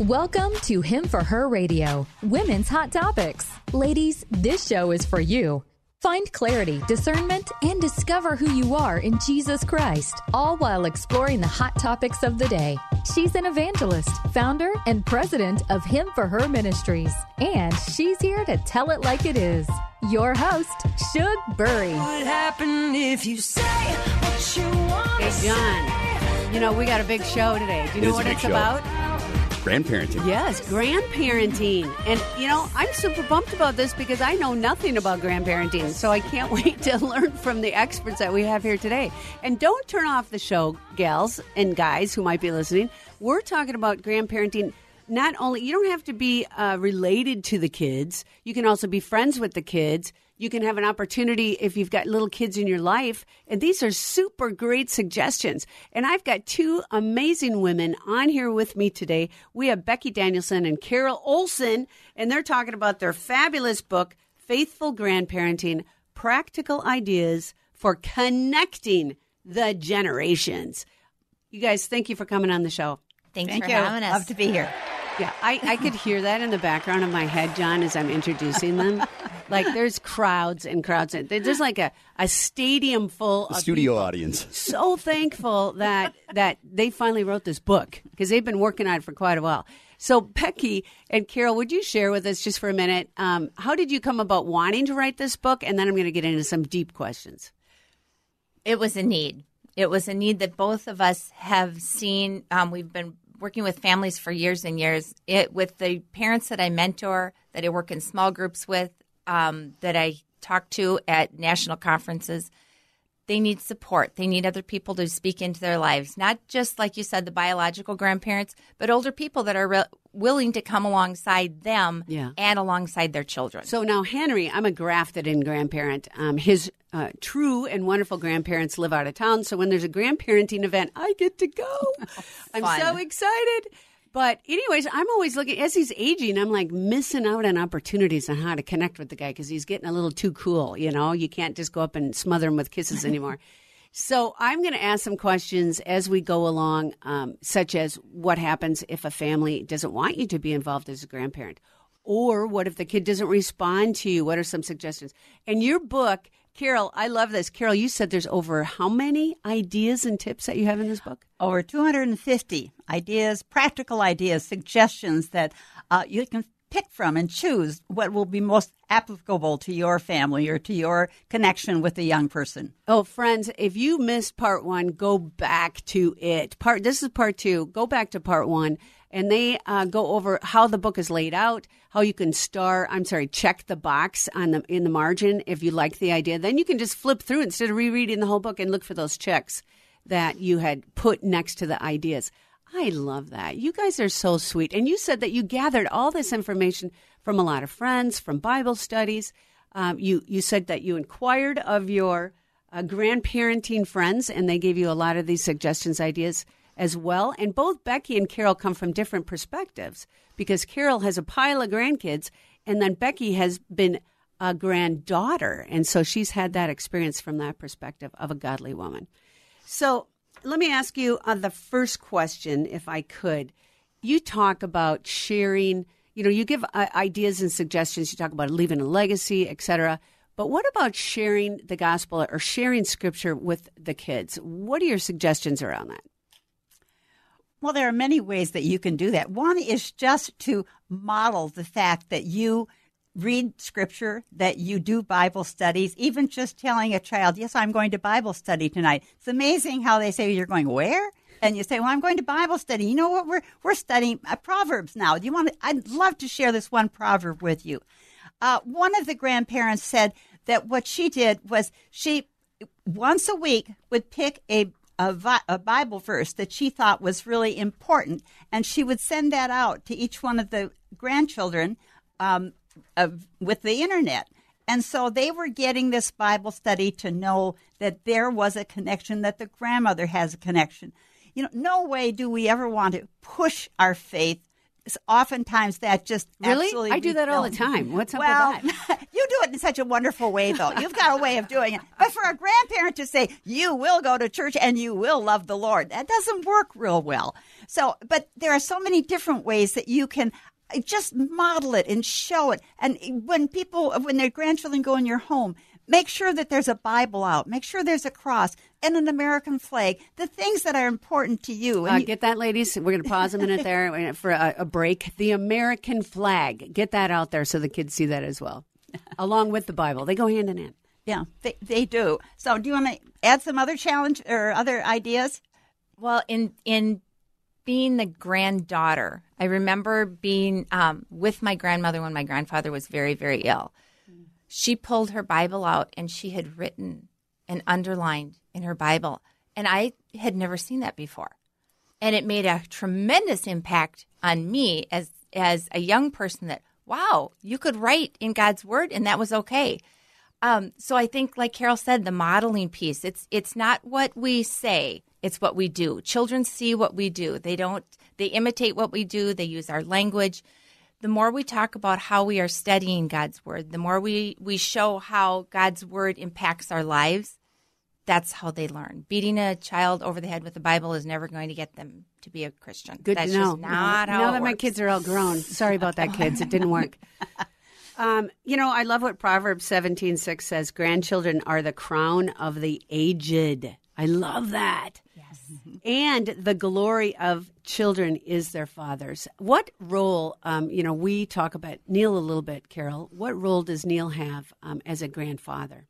Welcome to Him for Her Radio, Women's Hot Topics. Ladies, this show is for you. Find clarity, discernment, and discover who you are in Jesus Christ, all while exploring the hot topics of the day. She's an evangelist, founder, and president of Him for Her Ministries, and she's here to tell it like it is. Your host, Shug Bury. What happened if you say what you want? Hey, John. You know, we got a big show today. Do you It know is a what big it's show. about? Grandparenting. Yes, grandparenting. And, you know, I'm super pumped about this because I know nothing about grandparenting. So I can't wait to learn from the experts that we have here today. And don't turn off the show, gals and guys who might be listening. We're talking about grandparenting. Not only, you don't have to be uh, related to the kids, you can also be friends with the kids. You can have an opportunity if you've got little kids in your life. And these are super great suggestions. And I've got two amazing women on here with me today. We have Becky Danielson and Carol Olson, and they're talking about their fabulous book, Faithful Grandparenting Practical Ideas for Connecting the Generations. You guys, thank you for coming on the show. Thanks Thank for you. having us. Love to be here. Yeah, I, I could hear that in the background of my head, John, as I'm introducing them. like there's crowds and crowds. And there's like a, a stadium full The of studio people. audience. So thankful that that they finally wrote this book because they've been working on it for quite a while. So Becky and Carol, would you share with us just for a minute? Um, how did you come about wanting to write this book? And then I'm going to get into some deep questions. It was a need. It was a need that both of us have seen. Um, we've been working with families for years and years. It with the parents that I mentor, that I work in small groups with, um, that I talk to at national conferences. They need support. They need other people to speak into their lives, not just like you said, the biological grandparents, but older people that are re- willing to come alongside them Yeah. and alongside their children. So now, Henry, I'm a grafted in grandparent. Um, his uh, true and wonderful grandparents live out of town. So when there's a grandparenting event, I get to go. I'm so excited. But, anyways, I'm always looking, as he's aging, I'm like missing out on opportunities on how to connect with the guy because he's getting a little too cool. You know, you can't just go up and smother him with kisses anymore. So I'm going to ask some questions as we go along, um, such as what happens if a family doesn't want you to be involved as a grandparent, or what if the kid doesn't respond to you? What are some suggestions? And your book, Carol, I love this. Carol, you said there's over how many ideas and tips that you have in this book? Over 250 ideas, practical ideas, suggestions that uh, you can pick from and choose what will be most applicable to your family or to your connection with the young person. Oh, friends, if you missed part one, go back to it. Part this is part two. Go back to part one, and they uh, go over how the book is laid out, how you can star. I'm sorry, check the box on the in the margin if you like the idea. Then you can just flip through instead of rereading the whole book and look for those checks that you had put next to the ideas. I love that. You guys are so sweet. And you said that you gathered all this information from a lot of friends, from Bible studies. Um, you you said that you inquired of your uh, grandparenting friends, and they gave you a lot of these suggestions, ideas as well. And both Becky and Carol come from different perspectives because Carol has a pile of grandkids, and then Becky has been a granddaughter, and so she's had that experience from that perspective of a godly woman. So let me ask you uh, the first question, if I could. You talk about sharing, you know, you give uh, ideas and suggestions. You talk about leaving a legacy, etc. But what about sharing the gospel or sharing scripture with the kids? What are your suggestions around that? Well, there are many ways that you can do that. One is just to model the fact that you read scripture, that you do Bible studies, even just telling a child, Yes, I'm going to Bible study tonight. It's amazing how they say, You're going where? And you say, Well, I'm going to Bible study. You know what? We're, we're studying uh, Proverbs now. Do you want to? I'd love to share this one proverb with you. Uh, one of the grandparents said that what she did was she once a week would pick a a, a Bible verse that she thought was really important, and she would send that out to each one of the grandchildren um, of, with the internet. And so they were getting this Bible study to know that there was a connection, that the grandmother has a connection. You know, no way do we ever want to push our faith s- oftentimes that just Really? absolutely I do that all the time. What's up well, with that? you do it in such a wonderful way, though. You've got a way of doing it. But for a grandparent to say, you will go to church and you will love the Lord, that doesn't work real well. So, but there are so many different ways that you can just model it and show it. And when people, when their grandchildren go in your home, make sure that there's a Bible out, make sure there's a cross and an American flag, the things that are important to you. And Uh, you- get that, ladies. We're going to pause a minute there for a, a break. The American flag. Get that out there so the kids see that as well, along with the Bible. They go hand in hand. yeah, they, they do. So, do you want to add some other challenge or other ideas? Well, in in being the granddaughter, I remember being um, with my grandmother when my grandfather was very, very ill. She pulled her Bible out and she had written and underlined in her Bible, and I had never seen that before, and it made a tremendous impact on me as as a young person. That wow, you could write in God's Word, and that was okay. Um, so I think, like Carol said, the modeling piece. It's it's not what we say; it's what we do. Children see what we do. They don't. They imitate what we do. They use our language. The more we talk about how we are studying God's word, the more we we show how God's word impacts our lives. That's how they learn. Beating a child over the head with the Bible is never going to get them to be a Christian. Good That's to know. Just not how now it that my kids are all grown. Sorry about that, kids. It didn't work. Um, you know, I love what Proverbs seventeen six says. Grandchildren are the crown of the aged. I love that. And the glory of children is their fathers. What role, um, you know, we talk about Neil a little bit, Carol. What role does Neil have um, as a grandfather?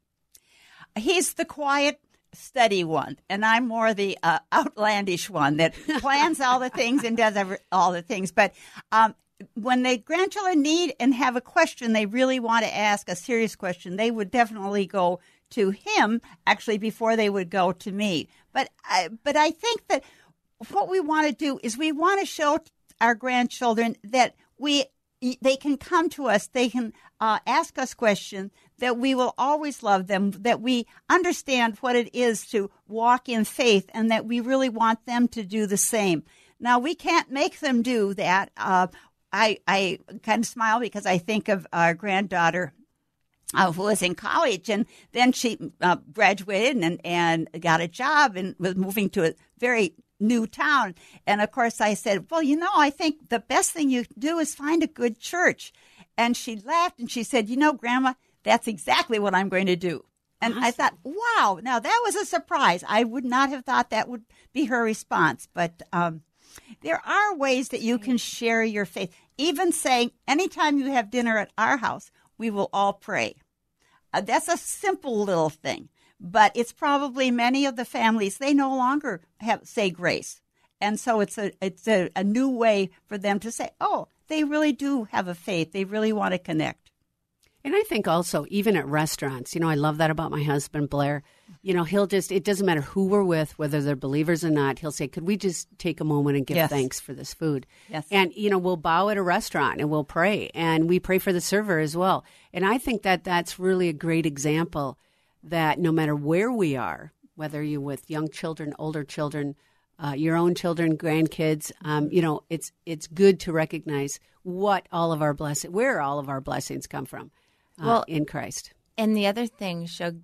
He's the quiet, steady one, and I'm more the uh, outlandish one that plans all the things and does every, all the things. But um, when the grandchildren need and have a question, they really want to ask a serious question, they would definitely go to him actually before they would go to me. But I, but I think that what we want to do is we want to show our grandchildren that we they can come to us they can uh, ask us questions that we will always love them that we understand what it is to walk in faith and that we really want them to do the same. Now we can't make them do that. Uh, I, I kind of smile because I think of our granddaughter uh, who was in college, and then she uh, graduated and, and got a job and was moving to a very new town. And of course, I said, "Well, you know, I think the best thing you do is find a good church." And she laughed and she said, "You know, Grandma, that's exactly what I'm going to do." And I thought, "Wow!" Now that was a surprise. I would not have thought that would be her response, but. Um, there are ways that you can share your faith. Even saying, anytime you have dinner at our house, we will all pray. Uh, that's a simple little thing, but it's probably many of the families they no longer have say grace, and so it's a it's a, a new way for them to say, oh, they really do have a faith. They really want to connect. And I think also, even at restaurants, you know, I love that about my husband, Blair. You know, he'll just, it doesn't matter who we're with, whether they're believers or not, he'll say, Could we just take a moment and give Yes. thanks for this food? Yes. And, you know, we'll bow at a restaurant and we'll pray and we pray for the server as well. And I think that that's really a great example that no matter where we are, whether you're with young children, older children, uh, your own children, grandkids, um, you know, it's it's good to recognize what all of our blessings, where all of our blessings come from, uh, Well- in Christ. And the other thing, Shug,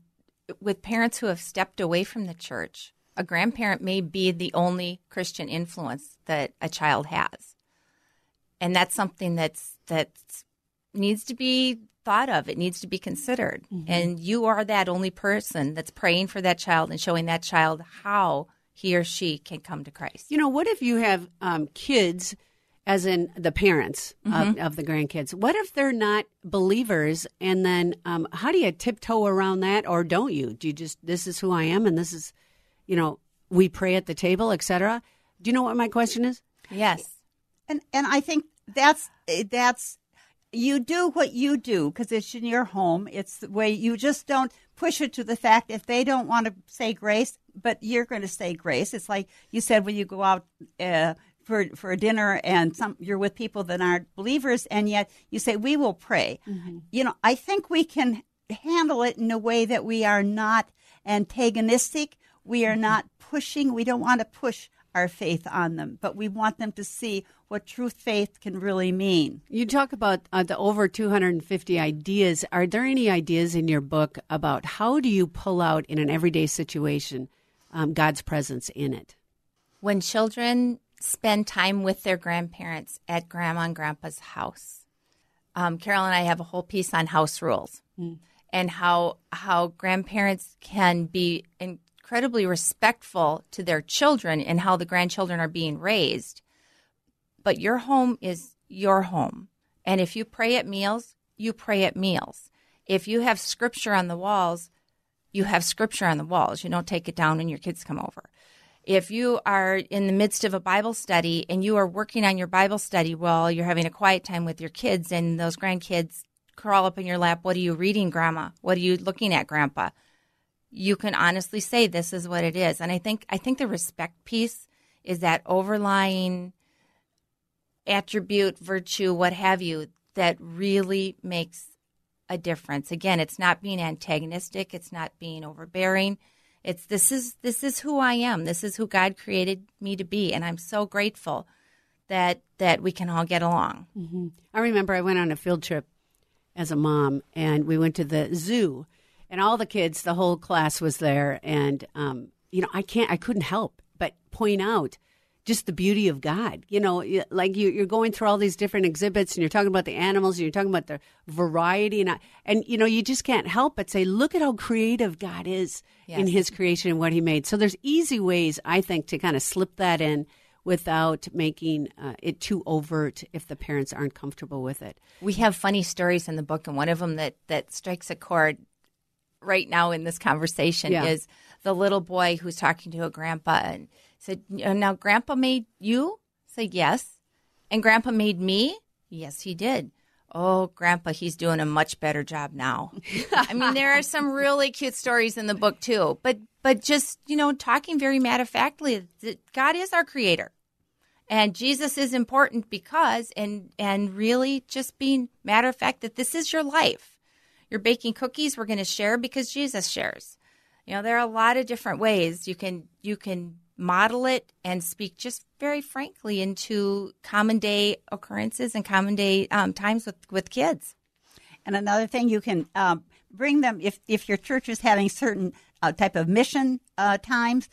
with parents who have stepped away from the church, a grandparent may be the only Christian influence that a child has, and that's something that's that needs to be thought of. It needs to be considered, and you are that only person that's praying for that child and showing that child how he or she can come to Christ. You know, what if you have um, kids, as in the parents Mm-hmm. of, of the grandkids? What if they're not believers? And then um, how do you tiptoe around that, or don't you? Do you just this is who I am, and this is, you know, we pray at the table, etc. Do you know what my question is? Yes. and and I think that's that's you do what you do because it's in your home. It's the way you just don't push it to the fact if they don't want to say grace, but you're going to say grace. It's like you said when you go out uh, for for a dinner and some you're with people that aren't believers, and yet you say we will pray. You know, I think we can handle it in a way that we are not antagonistic. We are not pushing. We don't want to push our faith on them, but we want them to see what true faith can really mean. You talk about uh, the over 250 ideas. Are there any ideas in your book about how do you pull out in an everyday situation um, God's presence in it? When children spend time with their grandparents at grandma and grandpa's house, um, Carol and I have a whole piece on house rules and how how grandparents can be incredibly respectful to their children and how the grandchildren are being raised. But your home is your home. And if you pray at meals, you pray at meals. If you have scripture on the walls, you have scripture on the walls. You don't take it down when your kids come over. If you are in the midst of a Bible study and you are working on your Bible study while you're having a quiet time with your kids and those grandkids crawl up in your lap, what are you reading, Grandma? What are you looking at, Grandpa? You can honestly say this is what it is. And I think I think the respect piece is that overlying attribute, virtue, what have you, that really makes a difference. Again, it's not being antagonistic, it's not being overbearing. It's this is this is who I am. This is who God created me to be, and I'm so grateful that that we can all get along. Mm-hmm. I remember I went on a field trip as a mom, and we went to the zoo, and all the kids, the whole class was there, and um, you know, I can't, I couldn't help but point out just the beauty of God. You know, like you, you're going through all these different exhibits, and you're talking about the animals, and you're talking about the variety, and I, and you know, you just can't help but say, look at how creative God is in His creation and what He made. So there's easy ways, I think, to kind of slip that in. Without making uh, it too overt, if the parents aren't comfortable with it. We have funny stories in the book, and one of them that that strikes a chord right now in this conversation Yeah. is the little boy who's talking to a grandpa and said, uh, "Now, Grandpa made you?" Say yes, and Grandpa made me. Yes, he did. Oh, Grandpa, he's doing a much better job now. I mean, there are some really cute stories in the book too, but but just you know, talking very matter of factly that God is our creator and Jesus is important because and and really just being matter of fact that this is your life. You're baking cookies, we're going to share because Jesus shares. You know, there are a lot of different ways you can you can model it and speak just very frankly into common day occurrences and common day um, times with with kids. And another thing, you can um, bring them if if your church is having certain uh, type of mission uh, times,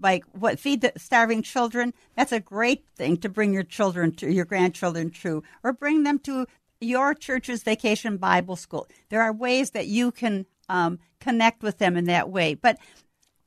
like what feed the starving children. That's a great thing to bring your children to your grandchildren to, or bring them to your church's vacation Bible school. There are ways that you can um, connect with them in that way, but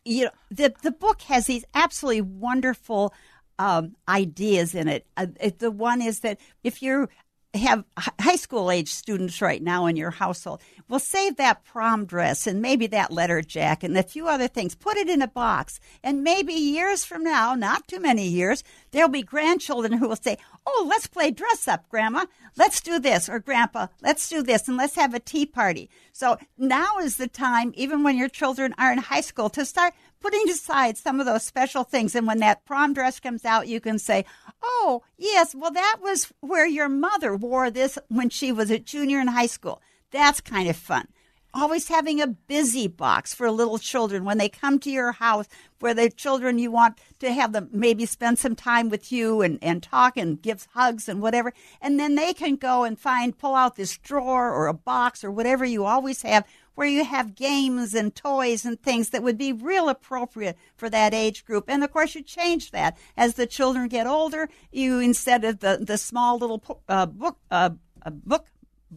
you know the the book has these absolutely wonderful um, ideas in it. Uh, it. The one is that if you have high school age students right now in your household, well, save that prom dress and maybe that letter jacket and a few other things. Put it in a box, and maybe years from now, not too many years, there'll be grandchildren who will say, "Oh, let's play dress up, Grandma. Let's do this," or "Grandpa, let's do this, and let's have a tea party." So now is the time, even when your children are in high school, to start putting aside some of those special things. And when that prom dress comes out, you can say, Oh, yes, well, that was where your mother wore this when she was a junior in high school. That's kind of fun. Always having a busy box for little children when they come to your house where the children you want to have them maybe spend some time with you and, and talk and give hugs and whatever. And then they can go and find, pull out this drawer or a box or whatever you always have where you have games and toys and things that would be real appropriate for that age group. And of course, you change that as the children get older. You instead of the the small little uh, book uh, a book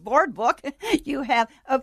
board book, you have uh,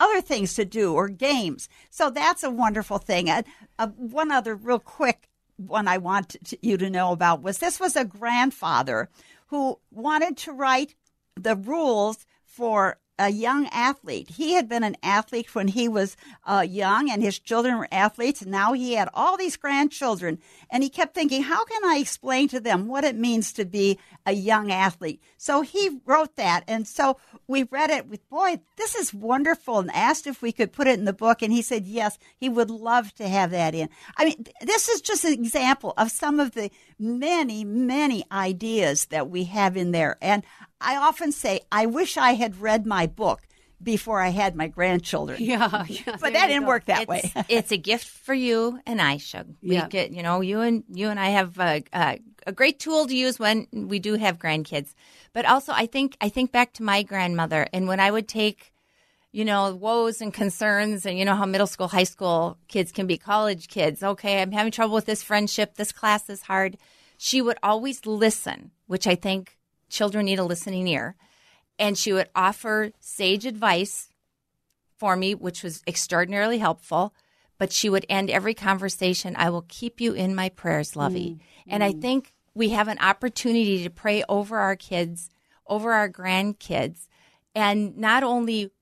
other things to do or games. So that's a wonderful thing. Uh, uh, one other real quick one I want to, you to know about was this was a grandfather who wanted to write the rules for a young athlete. He had been an athlete when he was uh, young, and his children were athletes. Now he had all these grandchildren, and he kept thinking, "How can I explain to them what it means to be a young athlete?" So he wrote that, and so we read it with, "Boy, this is wonderful," and asked if we could put it in the book, and he said yes, he would love to have that in. I mean, th- this is just an example of some of the many, many ideas that we have in there, and I often say, I wish I had read my book before I had my grandchildren. Yeah, yeah. But that didn't work that it's, way. it's a gift for you and I, Shug. We Yeah. get, you know, you and you and I have a, a, a great tool to use when we do have grandkids. But also, I think I think back to my grandmother, and when I would take, you know, woes and concerns, and you know how middle school, high school kids can be college kids. Okay, I'm having trouble with this friendship. This class is hard. She would always listen, which I think children need a listening ear, and she would offer sage advice for me, which was extraordinarily helpful. But she would end every conversation, I will keep you in my prayers, Lovey. Mm, and I mm. think we have an opportunity to pray over our kids, over our grandkids, and not only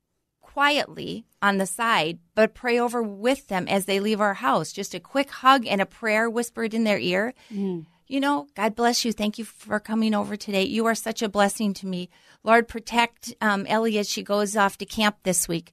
quietly on the side, but pray over with them as they leave our house. Just a quick hug and a prayer whispered in their ear. Mm. You know, God bless you. Thank you for coming over today. You are such a blessing to me. Lord, protect um, Ellie as she goes off to camp this week.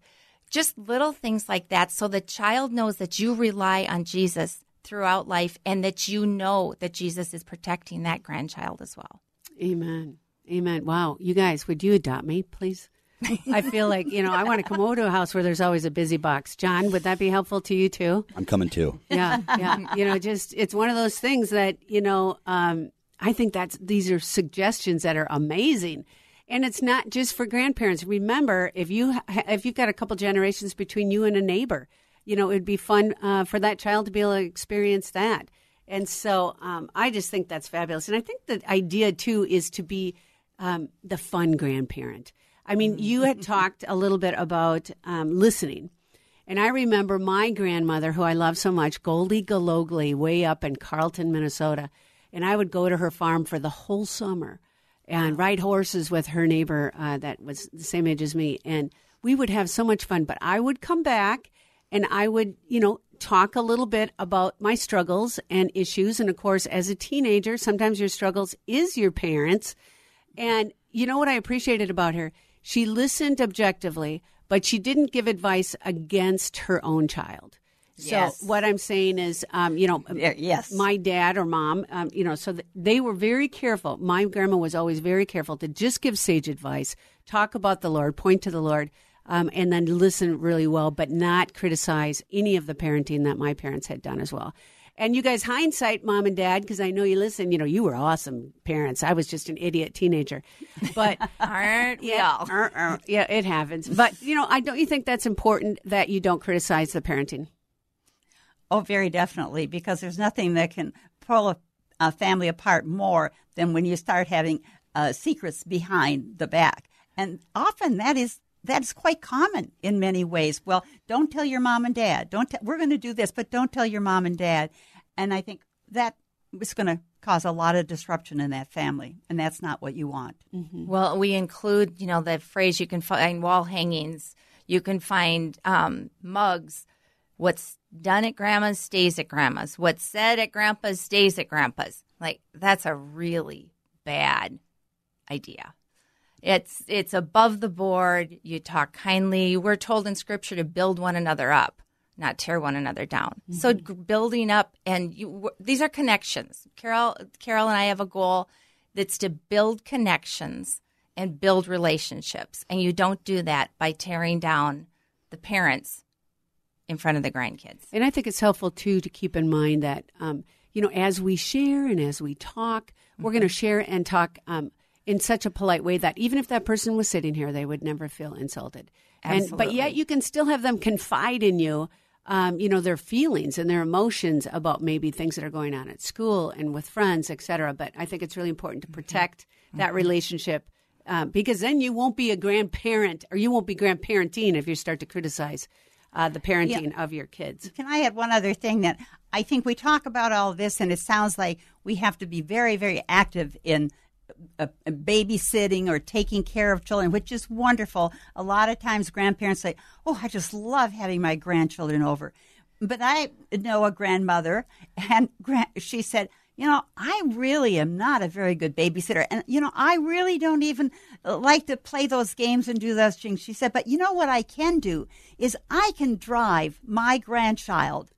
Just little things like that so the child knows that you rely on Jesus throughout life and that you know that Jesus is protecting that grandchild as well. Amen. Amen. Wow. You guys, would you adopt me, please? I feel like, you know, I want to come over to a house where there's always a busy box. John, would that be helpful to you too? I'm coming too. Yeah. Yeah. you know, just, it's one of those things that, you know, um, I think that's, these are suggestions that are amazing. And it's not just for grandparents. Remember, if you, if you've got a couple generations between you and a neighbor, you know, it'd be fun uh, for that child to be able to experience that. And so um, I just think that's fabulous. And I think the idea too is to be um, the fun grandparent. I mean, you had talked a little bit about um, listening. And I remember my grandmother, who I love so much, Goldie Galogly, way up in Carlton, Minnesota. And I would go to her farm for the whole summer and ride horses with her neighbor uh, that was the same age as me. And we would have so much fun. But I would come back and I would, you know, talk a little bit about my struggles and issues. And of course, as a teenager, sometimes your struggles is your parents. And you know what I appreciated about her? She listened objectively, but she didn't give advice against her own child. So Yes. what I'm saying is, um, you know, yes. my dad or mom, um, you know, so th- they were very careful. My grandma was always very careful to just give sage advice, talk about the Lord, point to the Lord, um, and then listen really well, but not criticize any of the parenting that my parents had done as well. And you guys, hindsight, mom and dad, because I know you listen. You know, you were awesome parents. I was just an idiot teenager, but Aren't yeah, all? uh, uh, yeah, it happens. But you know, I don't you think that's important that you don't criticize the parenting? Oh, very definitely, because there's nothing that can pull a, a family apart more than when you start having uh, secrets behind the back, and often that is that's quite common in many ways. Well, don't tell your mom and dad. Don't. T- we're going to do this, but don't tell your mom and dad. And I think that is going to cause a lot of disruption in that family, and that's not what you want. Well, we include, you know, the phrase you can find wall hangings, you can find um, mugs. What's done at grandma's stays at grandma's. What's said at grandpa's stays at grandpa's. Like that's a really bad idea. It's it's above the board. You talk kindly. We're told in scripture to build one another up, not tear one another down. So g- building up and you, w- these are connections. Carol Carol and I have a goal that's to build connections and build relationships. And you don't do that by tearing down the parents in front of the grandkids. And I think it's helpful too to keep in mind that um, you know as we share and as we talk, we're going to share and talk um, in such a polite way that even if that person was sitting here, they would never feel insulted. And but yet you can still have them confide in you. Um, you know their feelings and their emotions about maybe things that are going on at school and with friends, et cetera. But I think it's really important to protect that relationship um, because then you won't be a grandparent or you won't be grandparenting if you start to criticize uh, the parenting of your kids. Can I add one other thing that I think we talk about all this, and it sounds like we have to be very, very active in babysitting or taking care of children, which is wonderful. A lot of times, grandparents say, "Oh, I just love having my grandchildren over." But I know a grandmother, and gran- she said, "You know, I really am not a very good babysitter, and you know, I really don't even like to play those games and do those things." She said, "But you know what I can do is I can drive my grandchild."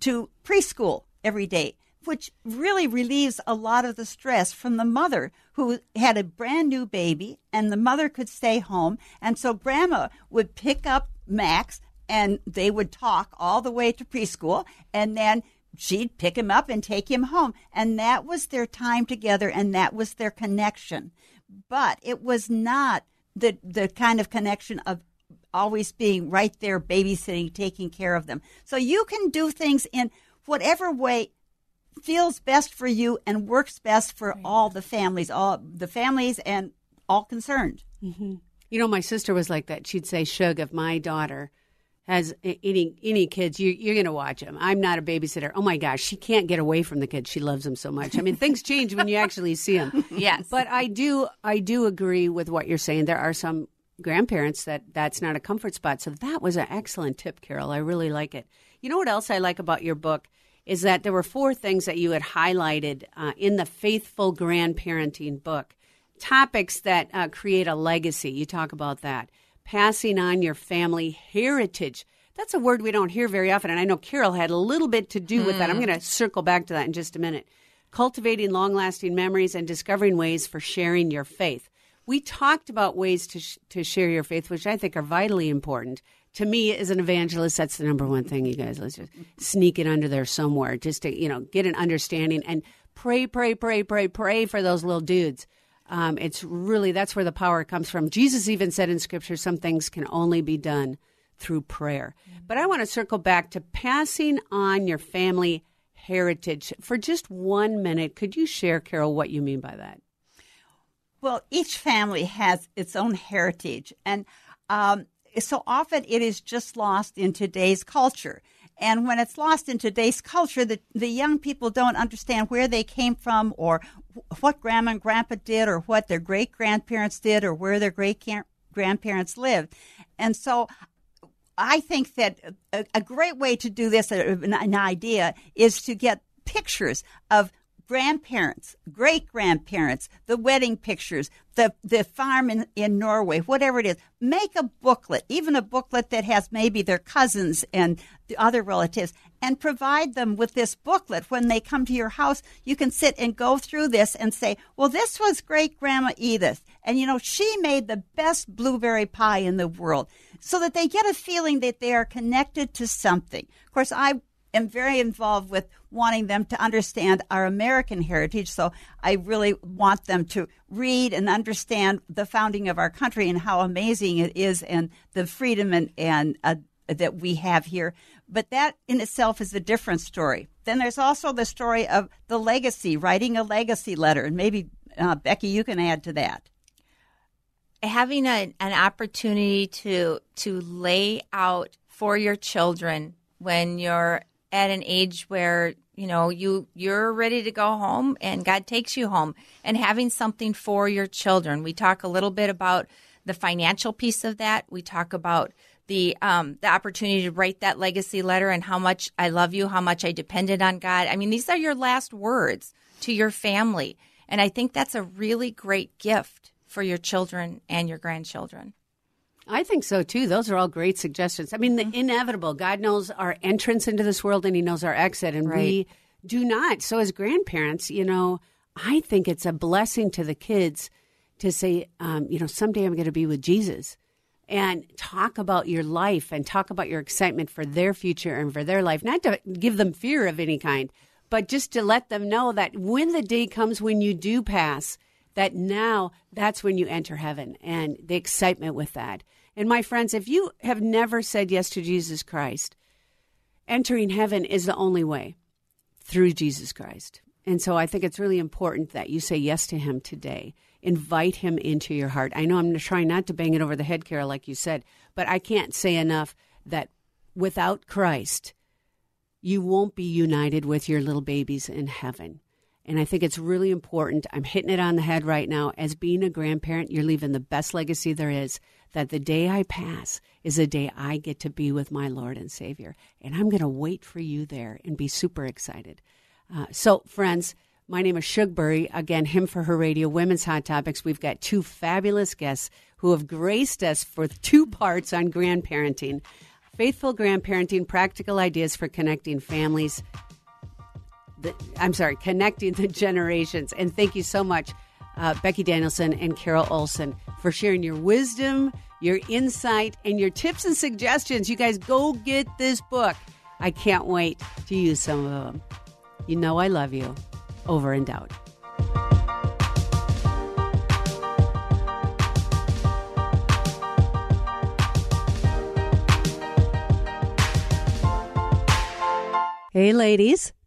to preschool every day. Which really relieves a lot of the stress from the mother who had a brand new baby and the mother could stay home. And so grandma would pick up Max and they would talk all the way to preschool and then she'd pick him up and take him home. And that was their time together and that was their connection. But it was not the, the kind of connection of always being right there, babysitting, taking care of them. So you can do things in whatever way feels best for you and works best for right. all the families, all the families and all concerned. Mm-hmm. You know, my sister was like that. She'd say, "Shug, if my daughter has any any kids, you, you're going to watch them. I'm not a babysitter. Oh my gosh, she can't get away from the kids. She loves them so much. I mean, things change when you actually see them. Yes, but I do I do agree with what you're saying. There are some grandparents that that's not a comfort spot. So that was an excellent tip, Carol. I really like it. You know what else I like about your book is that there were four things that you had highlighted uh, in the Faithful Grandparenting book. Topics that uh, create a legacy. You talk about that. Passing on your family heritage. That's a word we don't hear very often. And I know Carol had a little bit to do with that. I'm hmm. going to circle back to that in just a minute. Cultivating long lasting memories and discovering ways for sharing your faith we talked about ways to sh- to share your faith, which I think are vitally important. To me, as an evangelist, that's the number one thing. You guys, let's just sneak it under there somewhere, just to you know get an understanding and pray, pray, pray, pray, pray for those little dudes. Um, it's really that's where the power comes from. Jesus even said in Scripture, some things can only be done through prayer. But I want to circle back to passing on your family heritage for just one minute. Could you share, Carol, what you mean by that? Well, each family has its own heritage, and um, so often it is just lost in today's culture. And when it's lost in today's culture, the, the young people don't understand where they came from or what grandma and grandpa did or what their great grandparents did or where their great grandparents lived. And so I think that a, a great way to do this, uh, an, an idea, is to get pictures of grandparents, great grandparents, the wedding pictures, the, the farm in, in Norway, whatever it is. Make a booklet, even a booklet that has maybe their cousins and the other relatives, and provide them with this booklet. When they come to your house, you can sit and go through this and say, well, this was great grandma Edith. And you know, she made the best blueberry pie in the world so that they get a feeling that they are connected to something. Of course, I am very involved with wanting them to understand our American heritage. So I really want them to read and understand the founding of our country and how amazing it is and the freedom and, and uh, that we have here. But that in itself is a different story. Then there's also the story of the legacy, writing a legacy letter. And maybe, uh, Becky, you can add to that having a, an opportunity to to lay out for your children when you're at an age where you know you you're ready to go home and God takes you home and having something for your children. We talk a little bit about the financial piece of that. We talk about the um, the opportunity to write that legacy letter and how much I love you, how much I depended on God. I mean, these are your last words to your family, and I think that's a really great gift for your children and your grandchildren. I think so too. Those are all great suggestions. I mean, the mm-hmm. inevitable. God knows our entrance into this world and He knows our exit, and right. we do not. So, as grandparents, you know, I think it's a blessing to the kids to say, um, you know, someday I'm going to be with Jesus and talk about your life and talk about your excitement for their future and for their life. Not to give them fear of any kind, but just to let them know that when the day comes when you do pass, that now that's when you enter heaven and the excitement with that. And my friends, if you have never said yes to Jesus Christ, entering heaven is the only way through Jesus Christ. And so I think it's really important that you say yes to him today. Invite him into your heart. I know I'm trying not to bang it over the head, Carol, like you said, but I can't say enough that without Christ, you won't be united with your little babies in heaven. And I think it's really important. I'm hitting it on the head right now. As being a grandparent, you're leaving the best legacy there is that the day I pass is the day I get to be with my Lord and Savior. And I'm going to wait for you there and be super excited. Uh, so, friends, my name is Shugbury. Again, Him for Her Radio, Women's Hot Topics. We've got two fabulous guests who have graced us for two parts on grandparenting. Faithful grandparenting, practical ideas for connecting families the, I'm sorry, connecting the generations. And thank you so much, uh, Becky Danielson and Carol Olson, for sharing your wisdom, your insight, and your tips and suggestions. You guys go get this book. I can't wait to use some of them. You know I love you. Over and out. Hey, ladies.